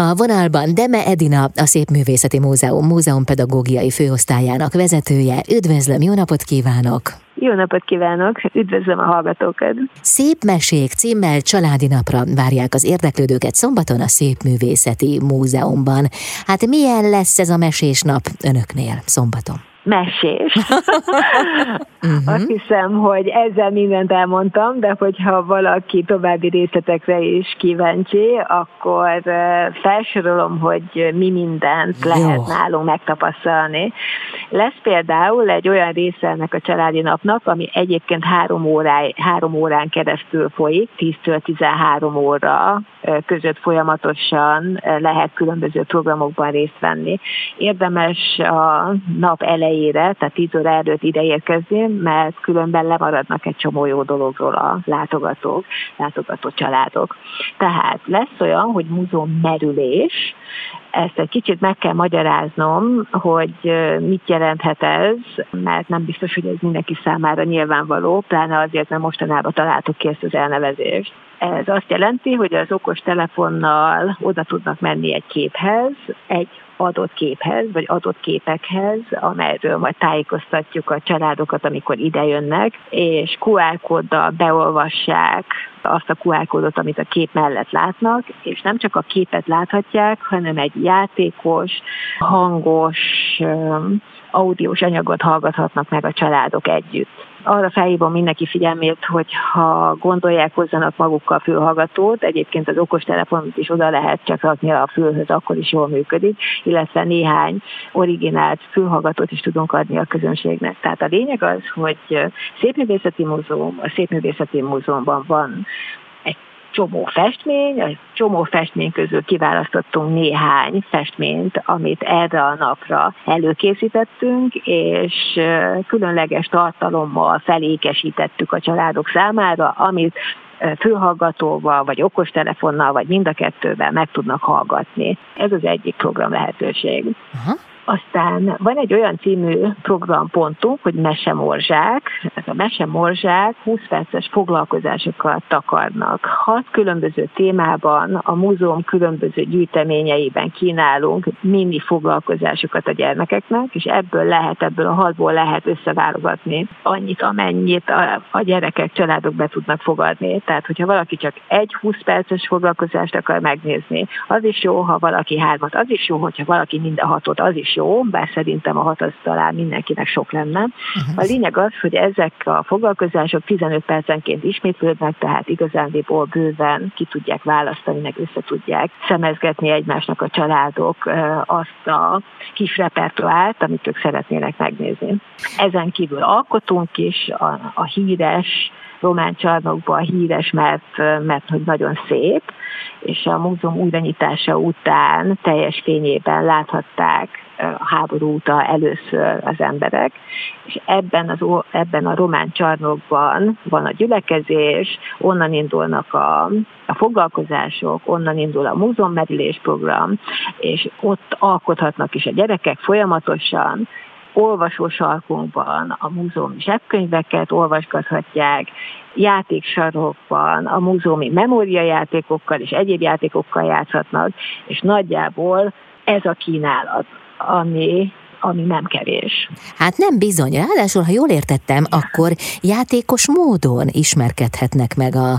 A vonalban Deme Edina, a Szépművészeti Múzeum múzeumpedagógiai főosztályának vezetője. Üdvözlöm, jó napot kívánok! Jó napot kívánok, üdvözlöm a hallgatókat! Szép mesék címmel családi napra várják az érdeklődőket szombaton a Szépművészeti Múzeumban. Hát milyen lesz ez a mesés nap önöknél szombaton? Mesés. uh-huh. Azt hiszem, hogy ezzel mindent elmondtam, de hogyha valaki további részletekre is kíváncsi, akkor felsorolom, hogy mi mindent Jó. lehet nálunk megtapasztalni. Lesz például egy olyan része ennek a családi napnak, ami egyébként három, órá, három órán keresztül folyik, 10-től 13 óra között folyamatosan lehet különböző programokban részt venni. Érdemes a nap elejére, tehát 10 óra előtt ide érkezni, mert különben lemaradnak egy csomó jó dologról a látogatók, látogató családok. Tehát lesz olyan, hogy múzeum merülés, ezt egy kicsit meg kell magyaráznom, hogy mit jelenthet ez, mert nem biztos, hogy ez mindenki számára nyilvánvaló, pláne azért, mert mostanában találtuk ki ezt az elnevezést. Ez azt jelenti, hogy az okos telefonnal oda tudnak menni egy képhez, egy adott képhez, vagy adott képekhez, amelyről majd tájékoztatjuk a családokat, amikor idejönnek, és QR kóddal beolvassák azt a QR kódot, amit a kép mellett látnak, és nem csak a képet láthatják, hanem egy játékos, hangos, audiós anyagot hallgathatnak meg a családok együtt arra felhívom mindenki figyelmét, hogy ha gondolják, hozzanak magukkal fülhallgatót, egyébként az okostelefonot is oda lehet csak rakni a fülhöz, akkor is jól működik, illetve néhány originált fülhallgatót is tudunk adni a közönségnek. Tehát a lényeg az, hogy Szépművészeti Múzeum, a Szépművészeti Múzeumban van csomó festmény, a csomó festmény közül kiválasztottunk néhány festményt, amit erre a napra előkészítettünk, és különleges tartalommal felékesítettük a családok számára, amit fülhallgatóval, vagy okostelefonnal, vagy mind a kettővel meg tudnak hallgatni. Ez az egyik program lehetőség. Uh-huh. Aztán van egy olyan című programpontunk, hogy Mesemorzsák. Ez a Mesemorzsák 20 perces foglalkozásokat takarnak. Hat különböző témában, a múzeum különböző gyűjteményeiben kínálunk mini foglalkozásokat a gyermekeknek, és ebből lehet, ebből a hatból lehet összeválogatni annyit, amennyit a, a gyerekek, családok be tudnak fogadni. Tehát, hogyha valaki csak egy 20 perces foglalkozást akar megnézni, az is jó, ha valaki hármat, az is jó, hogyha valaki mind a hatot, az is jó jó, bár szerintem a hat az talán mindenkinek sok lenne. Uh-huh. A lényeg az, hogy ezek a foglalkozások 15 percenként ismétlődnek, tehát igazándiból bőven ki tudják választani, meg össze tudják szemezgetni egymásnak a családok azt a kis repertoárt, amit ők szeretnének megnézni. Ezen kívül alkotunk is a, a híres román csarnokban híres, mert, mert hogy nagyon szép, és a múzeum újranyitása után teljes fényében láthatták a háború óta először az emberek, és ebben, az, ebben a román csarnokban van a gyülekezés, onnan indulnak a, a foglalkozások, onnan indul a múzeummerülés program, és ott alkothatnak is a gyerekek folyamatosan, olvasósarkunkban a múzeumi zsebkönyveket olvasgathatják, játéksarokban, a múzeumi memóriajátékokkal és egyéb játékokkal játszhatnak, és nagyjából ez a kínálat, ami ami nem kevés. Hát nem bizony, ráadásul, ha jól értettem, akkor játékos módon ismerkedhetnek meg a,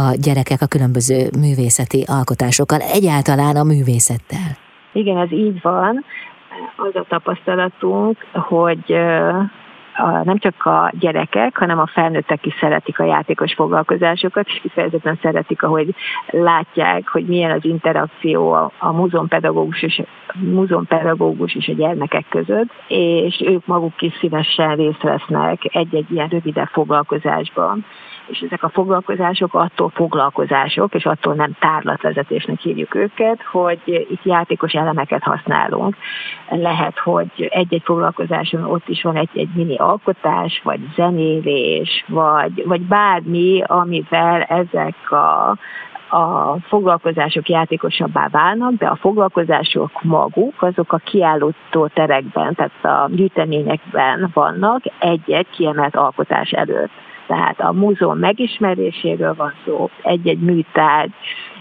a gyerekek a különböző művészeti alkotásokkal, egyáltalán a művészettel. Igen, ez így van. Az a tapasztalatunk, hogy a, nem csak a gyerekek, hanem a felnőttek is szeretik a játékos foglalkozásokat, és kifejezetten szeretik, ahogy látják, hogy milyen az interakció a, a múzeumpedagógus és, múzeumpedagógus és a gyermekek között, és ők maguk is szívesen részt vesznek egy-egy ilyen rövidebb foglalkozásban és ezek a foglalkozások attól foglalkozások, és attól nem tárlatvezetésnek hívjuk őket, hogy itt játékos elemeket használunk. Lehet, hogy egy-egy foglalkozáson ott is van egy-egy mini alkotás, vagy zenélés, vagy, vagy bármi, amivel ezek a a foglalkozások játékosabbá válnak, de a foglalkozások maguk, azok a kiállító terekben, tehát a gyűjteményekben vannak egy-egy kiemelt alkotás előtt. Tehát a múzeum megismeréséről van szó, egy-egy műtárgy,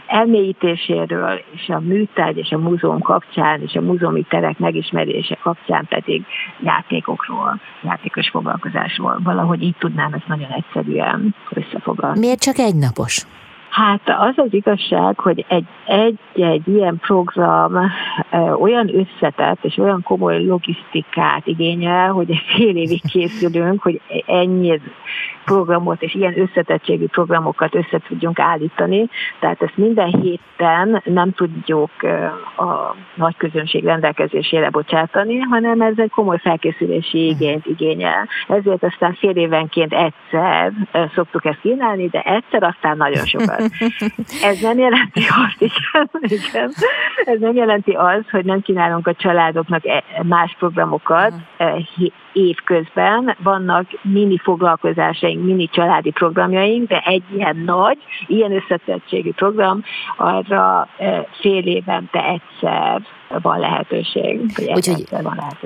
elmélyítéséről és a műtárgy és a múzeum kapcsán és a múzeumi terek megismerése kapcsán pedig játékokról, játékos foglalkozásról. Valahogy így tudnám ezt nagyon egyszerűen összefoglalni. Miért csak egy napos? Hát az az igazság, hogy egy, egy, egy ilyen program olyan összetett és olyan komoly logisztikát igényel, hogy egy fél évig készülünk, hogy ennyi programot és ilyen összetettségű programokat össze tudjunk állítani. Tehát ezt minden héten nem tudjuk a nagy közönség rendelkezésére bocsátani, hanem ez egy komoly felkészülési igényt igényel. Ezért aztán fél évenként egyszer szoktuk ezt kínálni, de egyszer aztán nagyon sokat. Ez nem jelenti azt, igen, igen, ez nem jelenti azt, hogy nem kínálunk a családoknak e, más programokat e, évközben. Vannak mini foglalkozásaink, mini családi programjaink, de egy ilyen nagy, ilyen összetettségű program arra e, fél évente egyszer van lehetőség. Úgyhogy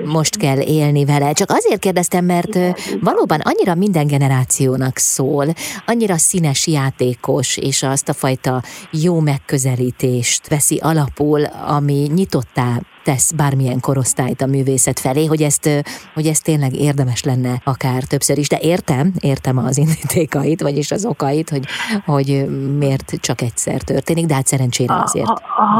most kell élni vele. Csak azért kérdeztem, mert Igen, valóban annyira minden generációnak szól, annyira színes játékos, és azt a fajta jó megközelítést veszi alapul, ami nyitottá tesz bármilyen korosztályt a művészet felé, hogy ezt, hogy ezt tényleg érdemes lenne akár többször is. De értem, értem az indítékait, vagyis az okait, hogy, hogy miért csak egyszer történik, de hát szerencsére azért.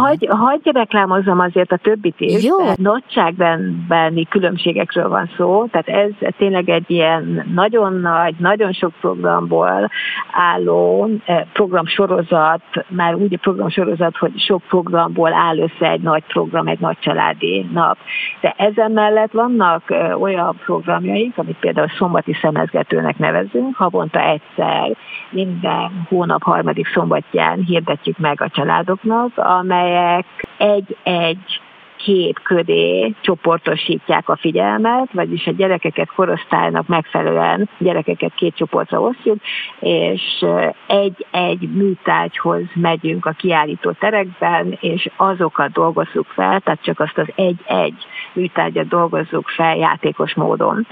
Hagy, hagyj reklámozom azért a többit is. Jó. Nagyságrendbeni különbségekről van szó, tehát ez tényleg egy ilyen nagyon nagy, nagyon sok programból álló programsorozat, már úgy a programsorozat, hogy sok programból áll össze egy nagy program, egy nagy családi nap. De ezen mellett vannak olyan programjaink, amit például szombati szemezgetőnek nevezünk, havonta egyszer, minden hónap harmadik szombatján hirdetjük meg a családoknak, amelyek egy-egy két ködé csoportosítják a figyelmet, vagyis a gyerekeket korosztálynak megfelelően gyerekeket két csoportra osztjuk, és egy-egy műtárgyhoz megyünk a kiállító terekben, és azokat dolgozzuk fel, tehát csak azt az egy-egy műtárgyat dolgozzuk fel játékos módon.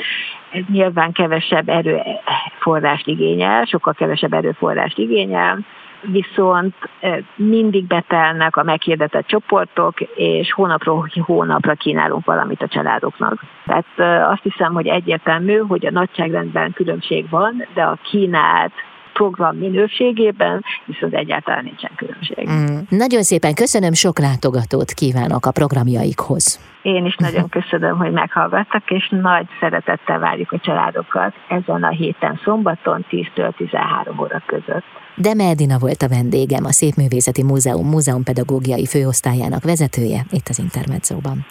Ez nyilván kevesebb erőforrást igényel, sokkal kevesebb erőforrást igényel, viszont mindig betelnek a meghirdetett csoportok, és hónapról hónapra kínálunk valamit a családoknak. Tehát azt hiszem, hogy egyértelmű, hogy a nagyságrendben különbség van, de a kínált program minőségében viszont egyáltalán nincsen különbség. Mm. Nagyon szépen köszönöm, sok látogatót kívánok a programjaikhoz. Én is nagyon köszönöm, hogy meghallgattak, és nagy szeretettel várjuk a családokat ezen a héten szombaton 10-től 13 óra között. De Medina volt a vendégem, a Szépművészeti Múzeum múzeumpedagógiai főosztályának vezetője itt az Intermedzóban.